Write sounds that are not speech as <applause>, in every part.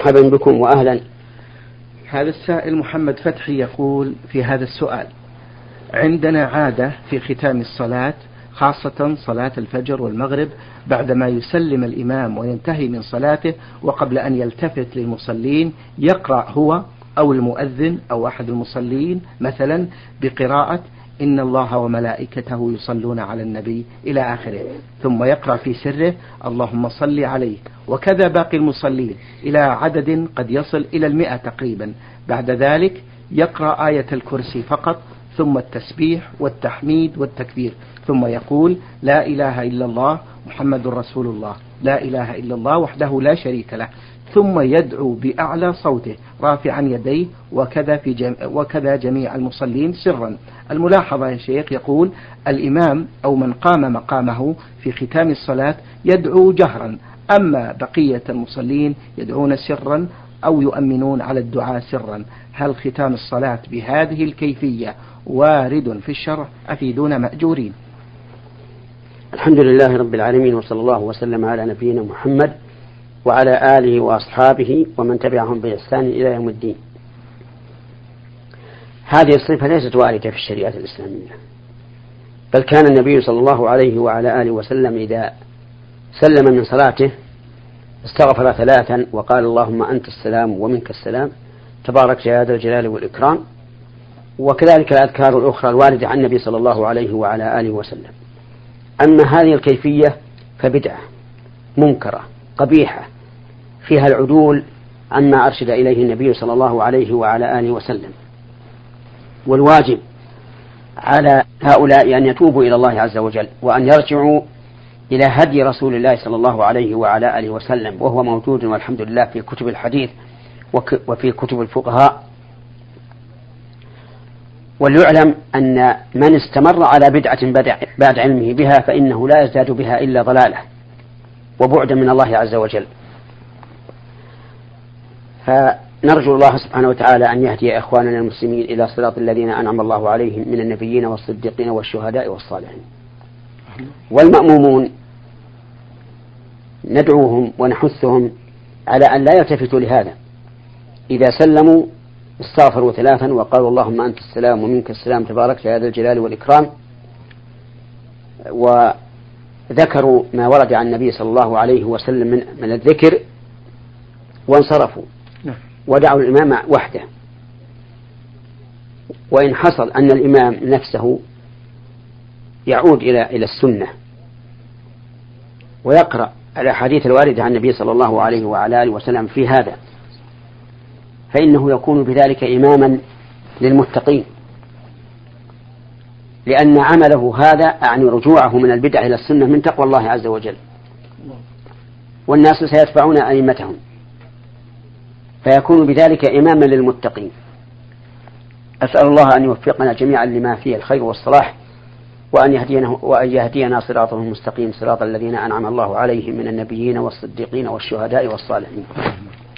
مرحبا بكم وأهلا. هذا السائل محمد فتحي يقول في هذا السؤال عندنا عادة في ختام الصلاة خاصة صلاة الفجر والمغرب بعدما يسلم الإمام وينتهي من صلاته وقبل أن يلتفت للمصلين يقرأ هو أو المؤذن أو أحد المصلين مثلا بقراءة إن الله وملائكته يصلون على النبي إلى آخره ثم يقرأ في سره اللهم صل عليه وكذا باقي المصلين إلى عدد قد يصل إلى المئة تقريبا. بعد ذلك يقرأ آية الكرسي فقط ثم التسبيح والتحميد والتكبير. ثم يقول لا إله إلا الله محمد رسول الله. لا إله إلا الله وحده لا شريك له. ثم يدعو بأعلى صوته رافعا يديه وكذا في جم... وكذا جميع المصلين سرا. الملاحظة يا شيخ يقول الإمام أو من قام مقامه في ختام الصلاة يدعو جهرا أما بقية المصلين يدعون سرا أو يؤمنون على الدعاء سرا. هل ختام الصلاة بهذه الكيفية وارد في الشرع أفيدون مأجورين؟ الحمد لله رب العالمين وصلى الله وسلم على نبينا محمد وعلى آله وأصحابه ومن تبعهم بإحسان إلى يوم الدين. هذه الصفة ليست واردة في الشريعة الإسلامية بل كان النبي صلى الله عليه وعلى آله وسلم إذا سلم من صلاته استغفر ثلاثا وقال اللهم أنت السلام ومنك السلام تبارك يا ذا الجلال والإكرام وكذلك الأذكار الأخرى الواردة عن النبي صلى الله عليه وعلى آله وسلم. أما هذه الكيفية فبدعة منكرة قبيحة فيها العدول عما أرشد إليه النبي صلى الله عليه وعلى آله وسلم. والواجب على هؤلاء أن يتوبوا إلى الله عز وجل وأن يرجعوا إلى هدي رسول الله صلى الله عليه وعلى آله وسلم وهو موجود والحمد لله في كتب الحديث وفي كتب الفقهاء. وليعلم أن من استمر على بدعة بعد علمه بها فإنه لا يزداد بها إلا ضلالة. وبعدا من الله عز وجل. فنرجو الله سبحانه وتعالى أن يهدي إخواننا المسلمين إلى صراط الذين أنعم الله عليهم من النبيين والصديقين والشهداء والصالحين. والمأمومون ندعوهم ونحثهم على أن لا يلتفتوا لهذا. إذا سلموا استغفروا ثلاثا وقالوا اللهم أنت السلام ومنك السلام تبارك يا ذا الجلال والإكرام. وذكروا ما ورد عن النبي صلى الله عليه وسلم من, من الذكر وانصرفوا. نعم. ودعوا الإمام وحده. وإن حصل أن الإمام نفسه يعود إلى إلى السنة. ويقرأ الأحاديث الواردة عن النبي صلى الله عليه وعلى آله وسلم في هذا. فإنه يكون بذلك إماما للمتقين. لأن عمله هذا أعني رجوعه من البدع إلى السنة من تقوى الله عز وجل والناس سيتبعون أئمتهم فيكون بذلك إماما للمتقين أسأل الله أن يوفقنا جميعا لما فيه الخير والصلاح وأن يهدينا وأن يهدينا صراطه المستقيم صراط الذين أنعم الله عليهم من النبيين والصديقين والشهداء والصالحين.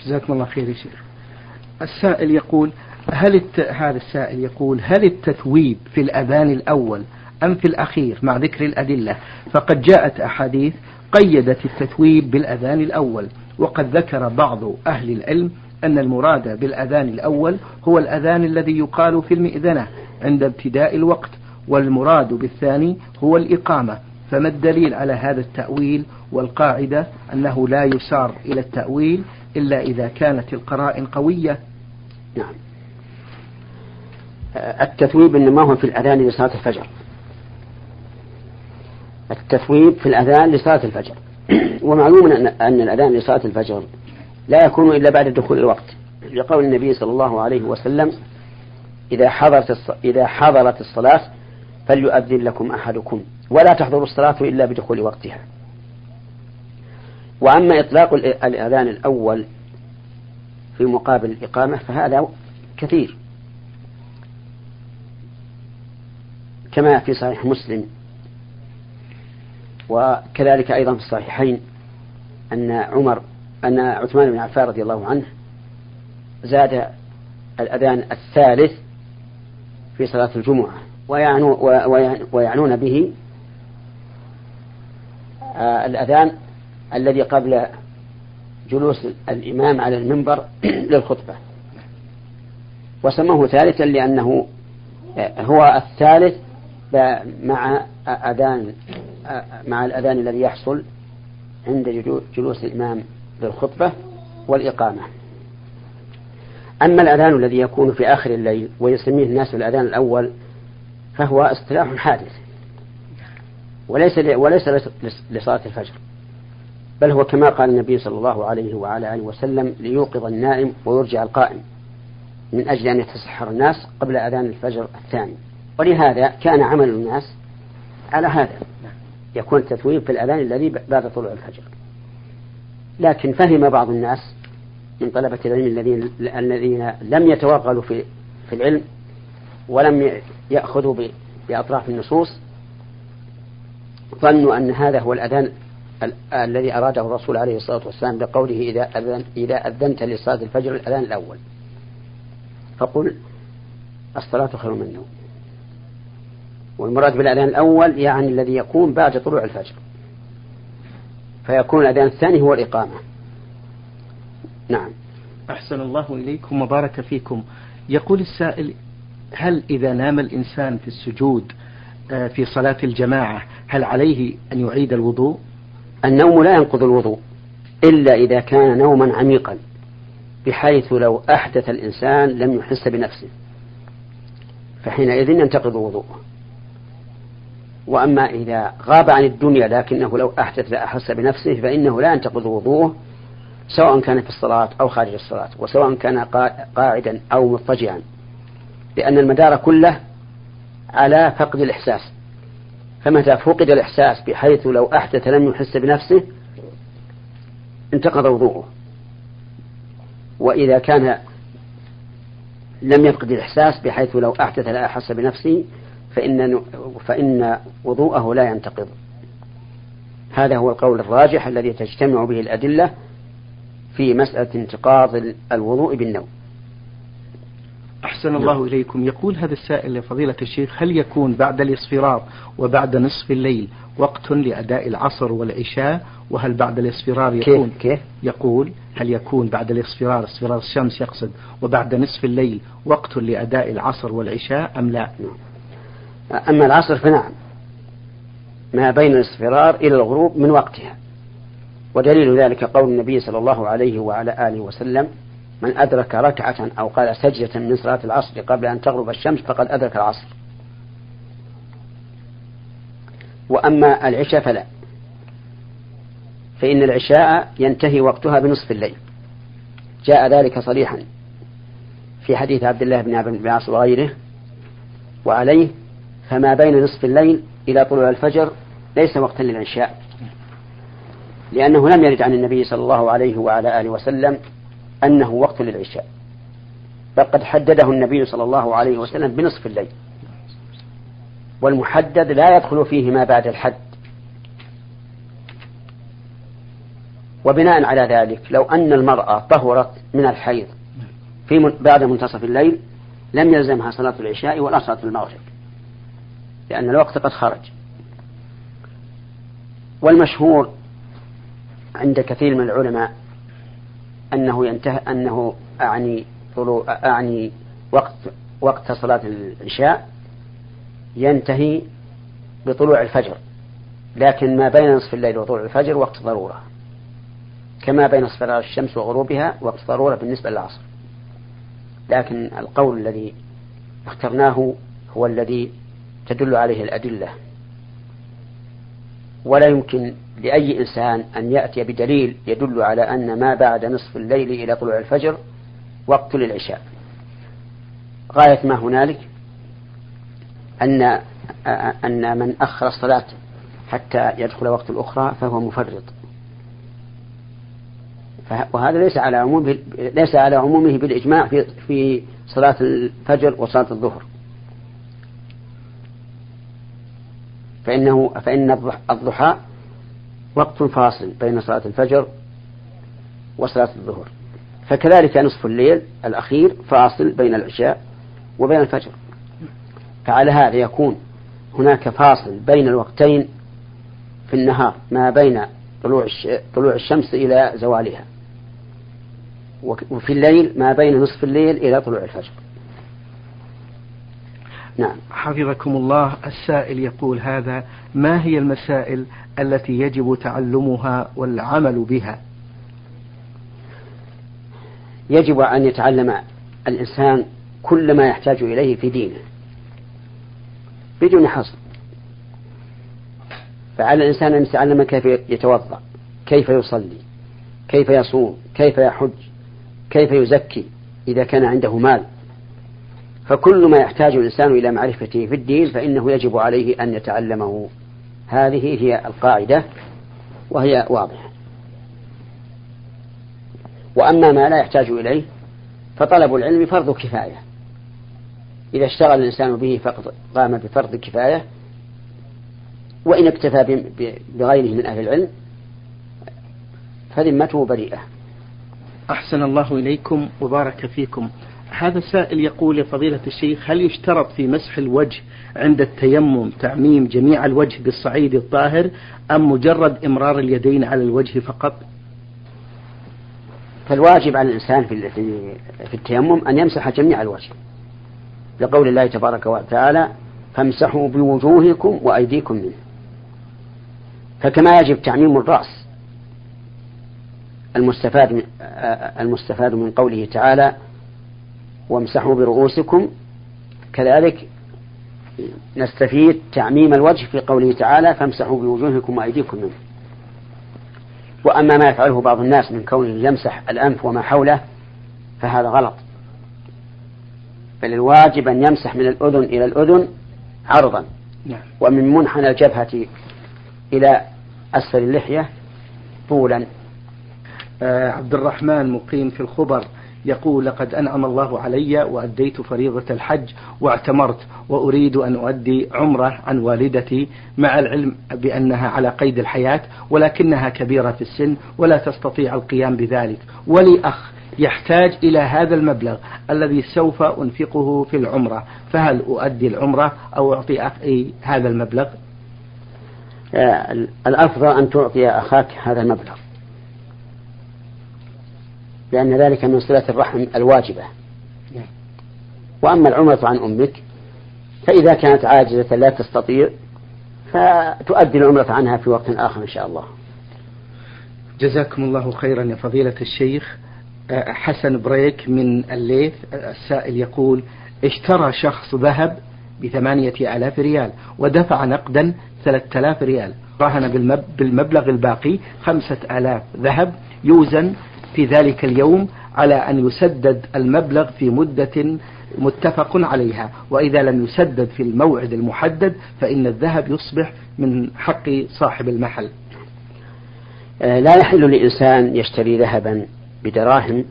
جزاكم الله خير يا شيخ. السائل يقول هل الت... هذا السائل يقول هل التثويب في الأذان الأول أم في الأخير مع ذكر الأدلة؟ فقد جاءت أحاديث قيدت التثويب بالأذان الأول وقد ذكر بعض أهل العلم أن المراد بالأذان الأول هو الأذان الذي يقال في المئذنة عند ابتداء الوقت والمراد بالثاني هو الإقامة. فما الدليل على هذا التأويل والقاعدة أنه لا يسار إلى التأويل إلا إذا كانت القرائن قوية؟ نعم. التثويب إنما هو في الأذان لصلاة الفجر. التثويب في الأذان لصلاة الفجر. <clears throat> ومعلوم أن الأذان لصلاة الفجر لا يكون إلا بعد دخول الوقت. لقول النبي صلى الله عليه وسلم إذا حضرت إذا حضرت الصلاة فليؤذن لكم أحدكم ولا تحضر الصلاة إلا بدخول وقتها. وأما إطلاق الأذان الأول في مقابل الإقامة فهذا كثير. كما في صحيح مسلم. وكذلك أيضا في الصحيحين أن عمر أن عثمان بن عفان رضي الله عنه زاد الأذان الثالث في صلاة الجمعة ويعنون به آه، الأذان الذي قبل جلوس الإمام على المنبر <clears throat> للخطبة. وسموه ثالثا لأنه هو الثالث مع أذان مع الأذان الذي يحصل عند جلوس الإمام للخطبة والإقامة. أما الأذان الذي يكون في آخر الليل ويسميه الناس الأذان الأول فهو اصطلاح حادث. وليس وليس لصلاة الفجر بل هو كما قال النبي صلى الله عليه وعلى آله وسلم ليوقظ النائم ويرجع القائم من أجل أن يتسحر الناس قبل أذان الفجر الثاني. ولهذا كان عمل الناس على هذا. يكون التثويب في الأذان الذي بعد طلوع الفجر. لكن فهم بعض الناس من طلبة العلم الذين الذين لم يتوغلوا في في العلم ولم يأخذوا بأطراف النصوص ظنوا أن هذا هو الأذان الذي أراده الرسول عليه الصلاة والسلام بقوله إذا أذن إذا أذنت لصلاة الفجر الأذان الأول. فقل الصلاة خير من النوم. والمراد بالأذان الأول يعني الذي يكون بعد طلوع الفجر. فيكون الأذان الثاني هو الإقامة. نعم. أحسن الله إليكم وبارك فيكم. يقول السائل هل إذا نام الإنسان في السجود آه، في صلاة الجماعة هل عليه أن يعيد الوضوء؟ النوم لا ينقض الوضوء إلا إذا كان نوما عميقا بحيث لو أحدث الإنسان لم يحس بنفسه فحينئذ ينتقض وضوءه. وأما إذا غاب عن الدنيا لكنه لو أحدث لا أحس بنفسه فإنه لا ينتقض وضوءه سواء كان في الصلاة أو خارج الصلاة وسواء كان قاعدا أو مضطجعا. لأن المدار كله على فقد الإحساس. فمتى فقد الإحساس بحيث لو أحدث لم يحس بنفسه انتقض وضوءه. وإذا كان لم يفقد الإحساس بحيث لو أحدث لا أحس بنفسه فإن فإن وضوءه لا ينتقض. هذا هو القول الراجح الذي تجتمع به الأدلة في مسألة انتقاض الوضوء بالنوم. أحسن الله نعم. إليكم. يقول هذا السائل لفضيلة الشيخ هل يكون بعد الاصفرار وبعد نصف الليل وقت لأداء العصر والعشاء؟ وهل بعد الاصفرار يكون؟ كيف, كيف؟ يقول هل يكون بعد الاصفرار اصفرار الشمس يقصد وبعد نصف الليل وقت لأداء العصر والعشاء أم لا؟ نعم. أما العصر فنعم. ما بين الاصفرار إلى الغروب من وقتها. ودليل ذلك قول النبي صلى الله عليه وعلى آله وسلم من أدرك ركعة أو قال سجدة من صلاة العصر قبل أن تغرب الشمس فقد أدرك العصر. وأما العشاء فلا. فإن العشاء ينتهي وقتها بنصف الليل. جاء ذلك صريحا في حديث عبد الله بن عبد العاص وغيره. وعليه فما بين نصف الليل إلى طلوع الفجر ليس وقتا للعشاء. لأنه لم يرد عن النبي صلى الله عليه وعلى آله وسلم أنه وقت للعشاء. بل قد حدده النبي صلى الله عليه وسلم بنصف الليل. والمحدد لا يدخل فيه ما بعد الحد. وبناء على ذلك لو أن المرأة طهرت من الحيض في بعد منتصف الليل لم يلزمها صلاة العشاء ولا صلاة المغرب. لأن الوقت قد خرج. والمشهور عند كثير من العلماء أنه ينتهي أنه أعني طلوع أعني وقت وقت صلاة العشاء ينتهي بطلوع الفجر. لكن ما بين نصف الليل وطلوع الفجر وقت ضرورة. كما بين اصفرار الشمس وغروبها وقت ضرورة بالنسبة للعصر. لكن القول الذي اخترناه هو الذي تدل عليه الأدلة. ولا يمكن لأي إنسان أن يأتي بدليل يدل على أن ما بعد نصف الليل إلى طلوع الفجر وقت للعشاء. غاية ما هنالك أن أن من أخر الصلاة حتى يدخل وقت الأخرى فهو مفرط. وهذا ليس على عمومه ليس على عمومه بالإجماع في في صلاة الفجر وصلاة الظهر. فإنه فإن الضحى وقت فاصل بين صلاة الفجر وصلاة الظهر. فكذلك نصف الليل الأخير فاصل بين العشاء وبين الفجر. فعلى هذا يكون هناك فاصل بين الوقتين في النهار ما بين طلوع طلوع الشمس إلى زوالها. وفي الليل ما بين نصف الليل إلى طلوع الفجر. نعم. حفظكم الله السائل يقول هذا ما هي المسائل التي يجب تعلمها والعمل بها؟ يجب أن يتعلم الإنسان كل ما يحتاج إليه في دينه بدون حصر. فعلى الإنسان أن يتعلم كيف يتوضأ كيف يصلي كيف يصوم كيف يحج كيف يزكي إذا كان عنده مال. فكل ما يحتاج الإنسان إلى معرفته في الدين فإنه يجب عليه أن يتعلمه. هذه هي القاعدة وهي واضحة. وأما ما لا يحتاج إليه فطلب العلم فرض كفاية. إذا اشتغل الإنسان به فقد قام بفرض كفاية. وإن اكتفى بغيره من أهل العلم فذمته بريئة. أحسن الله إليكم وبارك فيكم. هذا السائل يقول يا فضيلة الشيخ هل يشترط في مسح الوجه عند التيمم تعميم جميع الوجه بالصعيد الطاهر أم مجرد إمرار اليدين على الوجه فقط؟ فالواجب على الإنسان في, في التيمم أن يمسح جميع الوجه. لقول الله تبارك وتعالى فامسحوا بوجوهكم وأيديكم منه. فكما يجب تعميم الرأس المستفاد من المستفاد من قوله تعالى وامسحوا برؤوسكم. كذلك نستفيد تعميم الوجه في قوله تعالى فامسحوا بوجوهكم وأيديكم منه. وأما ما يفعله بعض الناس من كونه يمسح الأنف وما حوله فهذا غلط. بل الواجب أن يمسح من الأذن إلى الأذن عرضا. نعم. ومن منحنى الجبهة إلى أسفل اللحية طولا. آه عبد الرحمن مقيم في الخبر. يقول لقد أنعم الله علي وأديت فريضة الحج واعتمرت وأريد أن أؤدي عمرة عن والدتي مع العلم بأنها على قيد الحياة ولكنها كبيرة في السن ولا تستطيع القيام بذلك. ولي أخ يحتاج إلى هذا المبلغ الذي سوف أنفقه في العمرة. فهل أؤدي العمرة أو أعطي أخي هذا المبلغ؟ آه، الأفضل أن تعطي أخاك هذا المبلغ. لأن ذلك من صلة الرحم الواجبة. نعم. وأما العمرة عن أمك فإذا كانت عاجزة لا تستطيع فتؤدي العمرة عنها في وقت آخر إن شاء الله. جزاكم الله خيرا يا فضيلة الشيخ. أه، حسن بريك من الليث السائل يقول اشترى شخص ذهب بثمانية آلاف ريال ودفع نقدا ثلاثة آلاف ريال. راهن بالمبلغ الباقي خمسة آلاف ذهب يوزن في ذلك اليوم على أن يسدد المبلغ في مدة متفق عليها. وإذا لم يسدد في الموعد المحدد فإن الذهب يصبح من حق صاحب المحل. آه، لا يحل لإنسان يشتري ذهبا بدراهم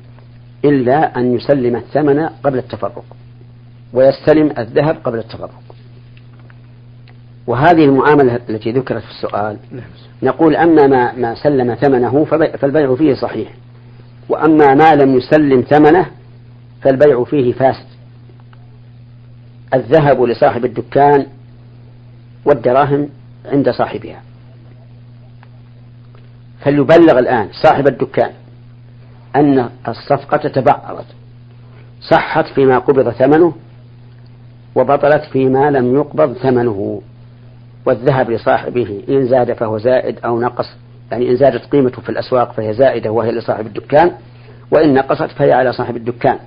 إلا أن يسلم الثمن قبل التفرق ويستلم الذهب قبل التفرق. وهذه المعاملة التي ذكرت في السؤال نعم. نقول أما ما, ما سلم ثمنه فالبيع فيه صحيح. وأما ما لم يسلم ثمنه فالبيع فيه فاسد. الذهب لصاحب الدكان والدراهم عند صاحبها. فليبلغ الآن صاحب الدكان أن الصفقة تبعرت صحت فيما قبض ثمنه وبطلت فيما لم يقبض ثمنه والذهب لصاحبه إن زاد فهو زائد أو نقص يعني إن زادت قيمته في الأسواق فهي زائدة وهي لصاحب الدكان وإن نقصت فهي على صاحب الدكان.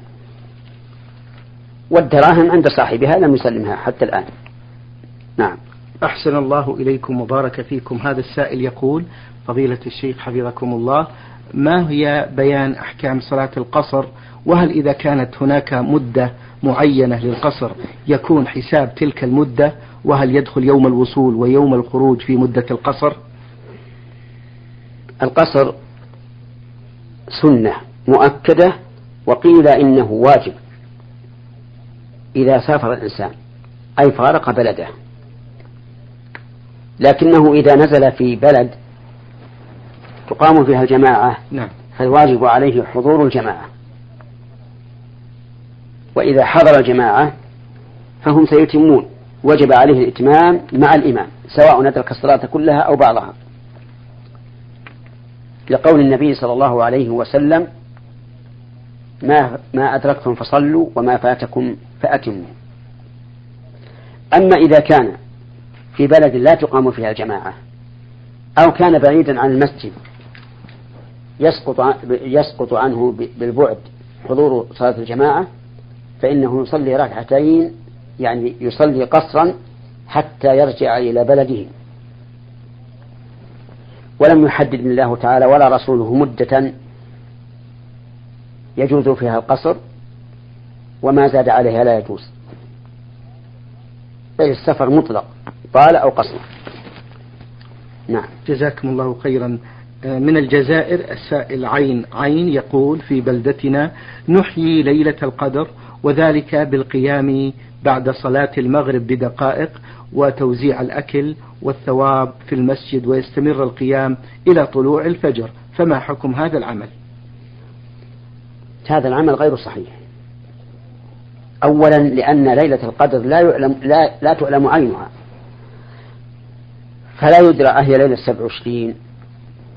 والدراهم عند صاحبها لم يسلمها حتى الآن. نعم. أحسن الله إليكم وبارك فيكم. هذا السائل يقول فضيلة الشيخ حفظكم الله ما هي بيان أحكام صلاة القصر؟ وهل إذا كانت هناك مدة معينة للقصر يكون حساب تلك المدة؟ وهل يدخل يوم الوصول ويوم الخروج في مدة القصر؟ القصر سنة مؤكدة وقيل إنه واجب إذا سافر الإنسان أي فارق بلده. لكنه إذا نزل في بلد تقام فيها الجماعة نعم. فالواجب عليه حضور الجماعة. وإذا حضر الجماعة فهم سيتمون وجب عليه الإتمام مع الإمام سواء أدرك الصلاة كلها أو بعضها. لقول النبي صلى الله عليه وسلم ما ما أدركتم فصلوا وما فاتكم فأتموا. أما إذا كان في بلد لا تقام فيها الجماعة أو كان بعيدا عن المسجد يسقط يسقط عنه بالبعد حضور صلاة الجماعة فإنه يصلي ركعتين يعني يصلي قصرا حتى يرجع إلى بلده. ولم يحدد الله تعالى ولا رسوله مدة يجوز فيها القصر وما زاد عليها لا يجوز. بل السفر مطلق طال أو قصر. نعم. جزاكم الله خيرا. من الجزائر السائل عين عين يقول في بلدتنا نحيي ليلة القدر وذلك بالقيام بعد صلاة المغرب بدقائق وتوزيع الأكل والثواب في المسجد ويستمر القيام إلى طلوع الفجر. فما حكم هذا العمل؟ هذا العمل غير صحيح. أولا لأن ليلة القدر لا يعلم لا, لا تعلم عينها. فلا يدرى أهي ليلة سبع وعشرين.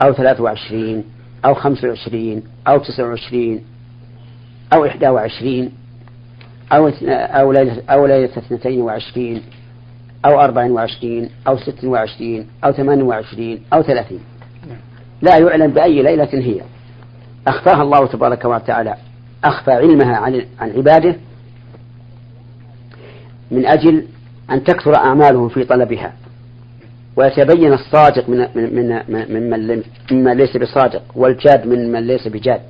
أو ثلاث وعشرين أو خمس وعشرين أو تسع وعشرين أو إحدى وعشرين أو أو ليلة أو ليلة اثنتين وعشرين أو أربع وعشرين أو ست وعشرين أو ثمان وعشرين أو ثلاثين. لا يعلم بأي ليلة هي. أخفاها الله تبارك وتعالى. أخفى علمها عن عن عباده من أجل أن تكثر أعمالهم في طلبها. ويتبين الصادق من من من من ممن ليس بصادق والجاد من من ليس بجاد.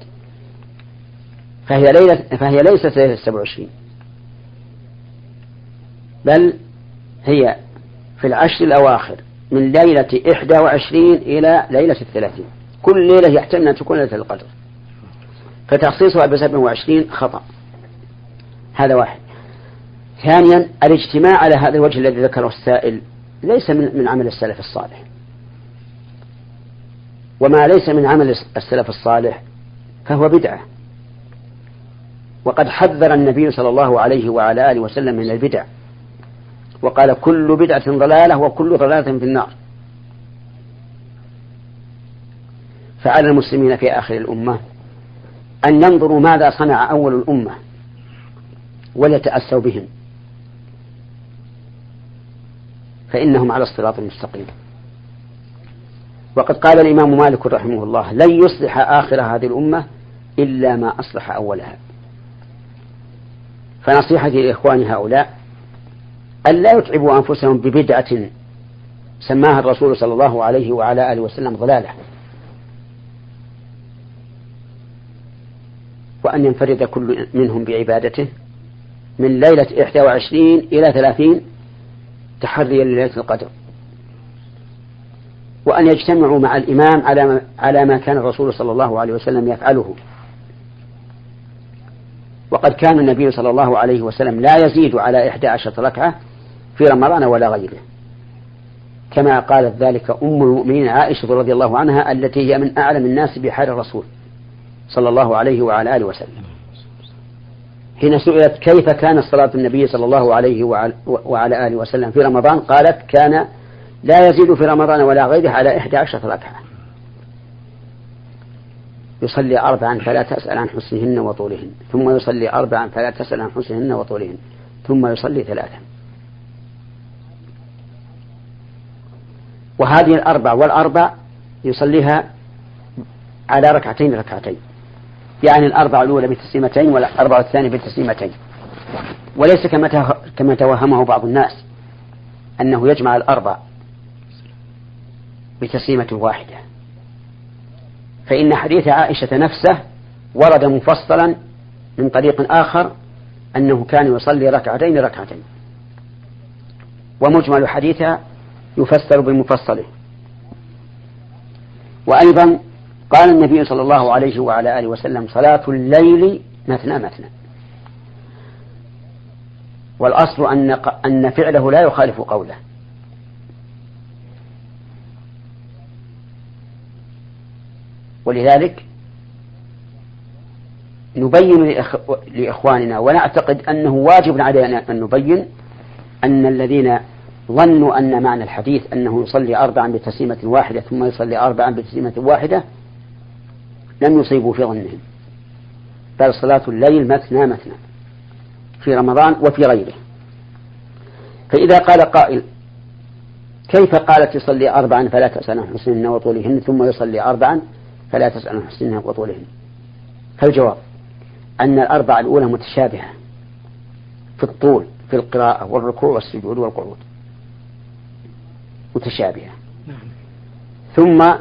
فهي ليلة فهي ليست ليلة 27 بل هي في العشر الأواخر من ليلة إحدى وعشرين إلى ليلة الثلاثين. كل ليلة يحتمل أن تكون ليلة القدر. فتخصيصها بسبع وعشرين خطأ. هذا واحد. ثانيا الاجتماع على هذا الوجه الذي ذكره السائل ليس من, من عمل السلف الصالح. وما ليس من عمل السلف الصالح فهو بدعة. وقد حذر النبي صلى الله عليه وعلى آله وسلم من البدع. وقال كل بدعة ضلالة وكل ضلالة في النار. فعلى المسلمين في آخر الأمة أن ينظروا ماذا صنع أول الأمة وليتأسوا بهم. فإنهم على الصراط المستقيم. وقد قال الإمام مالك رحمه الله لن يصلح آخر هذه الأمة إلا ما أصلح أولها. فنصيحتي لإخوان هؤلاء أن لا يتعبوا أنفسهم ببدعة سماها الرسول صلى الله عليه وعلى آله وسلم ضلالة. وأن ينفرد كل منهم بعبادته من ليلة 21 إلى 30 تحريا لليلة القدر. وأن يجتمعوا مع الإمام على على ما كان الرسول صلى الله عليه وسلم يفعله. وقد كان النبي صلى الله عليه وسلم لا يزيد على إحدى عشرة ركعة في رمضان ولا غيره. كما قالت ذلك أم المؤمنين عائشة رضي الله عنها التي هي من أعلم الناس بحال الرسول صلى الله عليه وعلى آله وسلم. حين سئلت كيف كانت صلاة النبي صلى الله عليه وعلى آله وسلم في رمضان؟ قالت كان لا يزيد في رمضان ولا غيره على إحدى عشرة ركعة. يصلي أربعا فلا تسأل عن حسنهن وطولهن. ثم يصلي أربعا فلا تسأل عن حسنهن وطولهن. ثم يصلي ثلاثا. وهذه الأربع والأربع يصليها على ركعتين ركعتين. يعني الأربع الأولى بتسليمتين والأربع الثانية بتسليمتين وليس كما كما توهمه بعض الناس أنه يجمع الأربع بتسليمة واحدة. فإن حديث عائشة نفسه ورد مفصلا من طريق آخر أنه كان يصلي ركعتين ركعتين. ومجمل حديثها يفسر بمفصله. وأيضا قال النبي صلى الله عليه وعلى آله وسلم صلاة الليل مثنى مثنى. والأصل أن أن فعله لا يخالف قوله. ولذلك نبين لإخواننا ونعتقد أنه واجب علينا أن نبين أن الذين ظنوا أن معنى الحديث أنه يصلي أربعا بتسليمة واحدة ثم يصلي أربعا بتسليمة واحدة لم يصيبوا في ظنهم. بل صلاة الليل مثنى مثنى في رمضان وفي غيره. فإذا قال قائل كيف قالت يصلي أربعا فلا تسأل عن حسنهن وطولهن ثم يصلي أربعا فلا تسأل عن حسنهن وطولهن؟ فالجواب أن الأربعة الأولى متشابهة في الطول في القراءة والركوع والسجود والقعود. متشابهة. نعم. ثم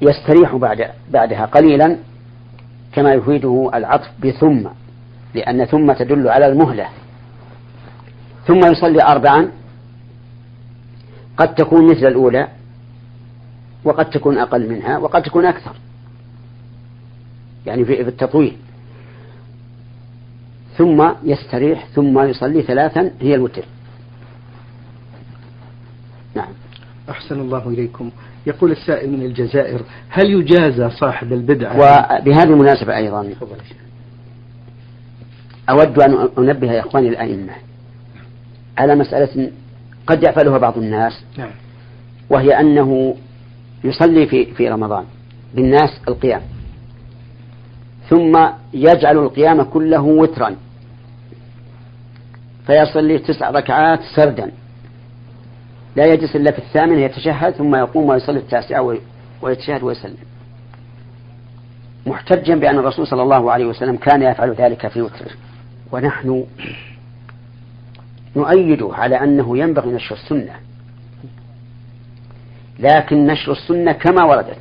يستريح بعد بعدها قليلا كما يفيده العطف بثم لأن ثم تدل على المهلة. ثم يصلي أربعا قد تكون مثل الأولى وقد تكون أقل منها وقد تكون أكثر. يعني في التطويل ثم يستريح ثم يصلي ثلاثا هي الوتر نعم أحسن الله إليكم. يقول السائل من الجزائر هل يجازى صاحب البدعة؟ وبهذه المناسبة أيضا أود أن أنبه يا إخواني الأئمة على مسألة قد يفعلها بعض الناس نعم. وهي أنه يصلي في في رمضان بالناس القيام ثم يجعل القيام كله وترا فيصلي تسع ركعات سردا. لا يجلس إلا في الثامنة يتشهد ثم يقوم ويصلي التاسعة ويتشهد ويسلم. محتجا بأن الرسول صلى الله عليه وسلم كان يفعل ذلك في وتره ونحن نؤيده على أنه ينبغي نشر السنة. لكن نشر السنة كما وردت.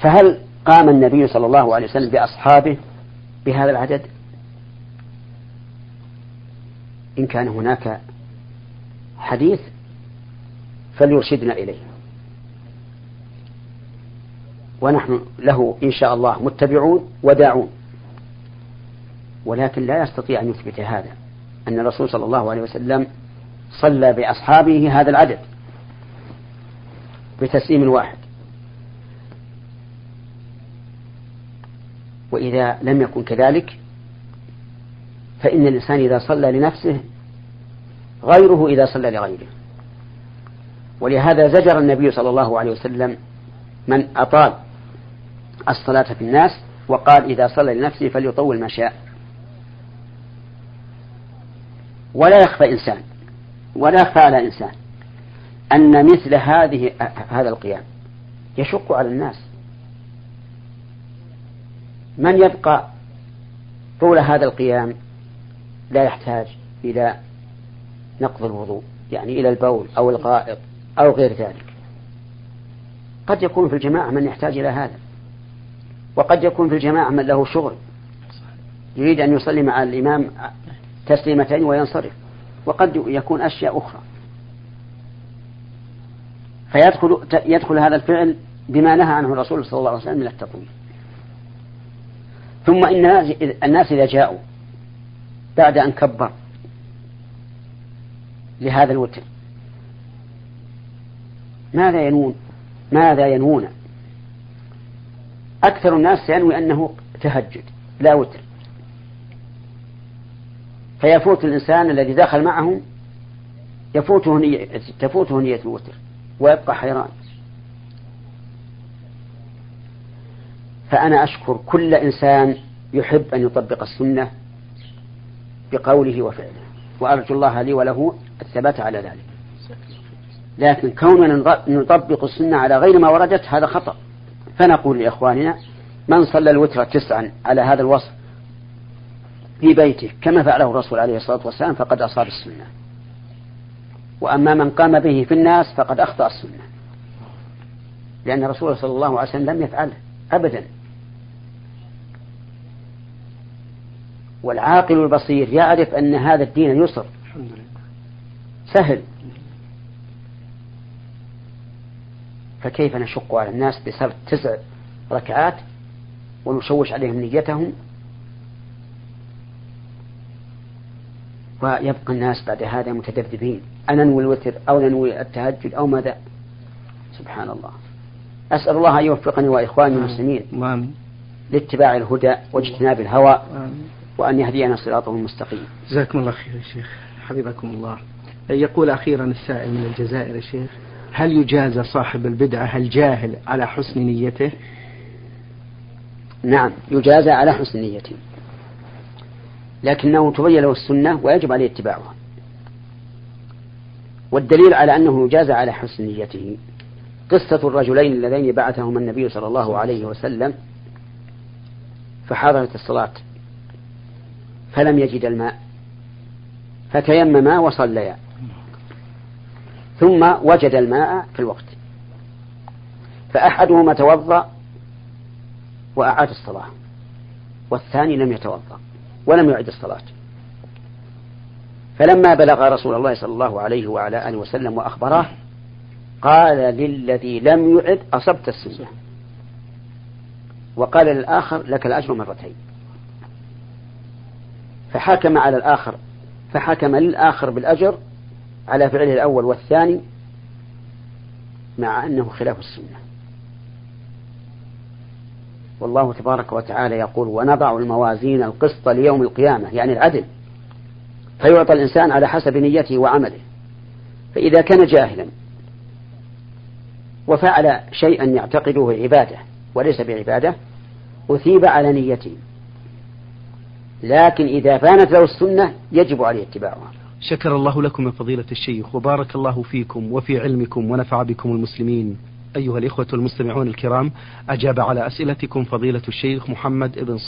فهل قام النبي صلى الله عليه وسلم بأصحابه بهذا العدد؟ إن كان هناك حديث فليرشدنا إليه. ونحن له إن شاء الله متبعون وداعون. ولكن لا يستطيع أن يثبت هذا أن الرسول صلى الله عليه وسلم صلى بأصحابه هذا العدد بتسليم واحد. وإذا لم يكن كذلك فإن الإنسان إذا صلى لنفسه غيره إذا صلى لغيره. ولهذا زجر النبي صلى الله عليه وسلم من أطال الصلاة في الناس وقال إذا صلى لنفسه فليطول ما شاء. ولا يخفى إنسان ولا يخفى على إنسان أن مثل هذه هذا القيام يشق على الناس. من يبقى طول هذا القيام لا يحتاج إلى نقض الوضوء يعني إلى البول أو الغائط أو غير ذلك. قد يكون في الجماعة من يحتاج إلى هذا. وقد يكون في الجماعة من له شغل. يريد أن يصلي مع الإمام تسليمتين وينصرف. وقد يكون أشياء أخرى. فيدخل يدخل هذا الفعل بما نهى عنه الرسول صلى الله عليه وسلم من التطويل. ثم إن الناس إذا جاءوا بعد أن كبر لهذا الوتر. ماذا ينون ماذا ينوون؟ أكثر الناس ينوي أنه تهجد لا وتر. فيفوت الإنسان الذي دخل معهم يفوته نية تفوته نية الوتر ويبقى حيران. فأنا أشكر كل إنسان يحب أن يطبق السنة بقوله وفعله وأرجو الله لي وله الثبات على ذلك. لكن كوننا نطبق السنة على غير ما وردت هذا خطأ. فنقول لإخواننا من صلى الوتر تسعا على هذا الوصف في بيته كما فعله الرسول عليه الصلاة والسلام فقد أصاب السنة. وأما من قام به في الناس فقد أخطأ السنة. لأن الرسول صلى الله عليه وسلم لم يفعله أبدا. والعاقل البصير يعرف أن هذا الدين يسر. سهل. فكيف نشق على الناس بسبب تسع ركعات ونشوش عليهم نيتهم؟ ويبقى الناس بعد هذا متذبذبين أنا ننوي الوتر أو ننوي التهجد أو ماذا؟ سبحان الله. أسأل الله أن يوفقني وإخواني المسلمين لاتباع الهدى واجتناب الهوى وأن يهدينا صراطه المستقيم. جزاكم الله خير يا شيخ. حبيبكم الله. يقول أخيرا السائل من الجزائر يا شيخ هل يجازى صاحب البدعة الجاهل على حسن نيته؟ نعم يجازى على حسن نيته لكنه تبين له السنة ويجب عليه اتباعها. والدليل على أنه يجازى على حسن نيته قصة الرجلين اللذين بعثهما النبي صلى الله عليه وسلم فحضرت الصلاة فلم يجد الماء فتيمما وصليا. ثم وجد الماء في الوقت. فأحدهما توضأ وأعاد الصلاة والثاني لم يتوضأ ولم يعد الصلاة. فلما بلغ رسول الله صلى الله عليه وعلى آله وسلم وأخبره قال للذي لم يعد أصبت السنة. وقال للآخر لك الأجر مرتين. فحكم على الآخر فحكم للآخر بالأجر على فعله الأول والثاني مع أنه خلاف السنة. والله تبارك وتعالى يقول ونضع الموازين القسط ليوم القيامة. يعني العدل. فيعطى الإنسان على حسب نيته وعمله. فإذا كان جاهلا وفعل شيئا يعتقده عبادة وليس بعبادة أثيب على نيته. لكن إذا بانت له السنة يجب عليه اتباعها. شكر الله لكم يا فضيلة الشيخ وبارك الله فيكم وفي علمكم ونفع بكم المسلمين. أيها الإخوة المستمعون الكرام أجاب على أسئلتكم فضيلة الشيخ محمد ابن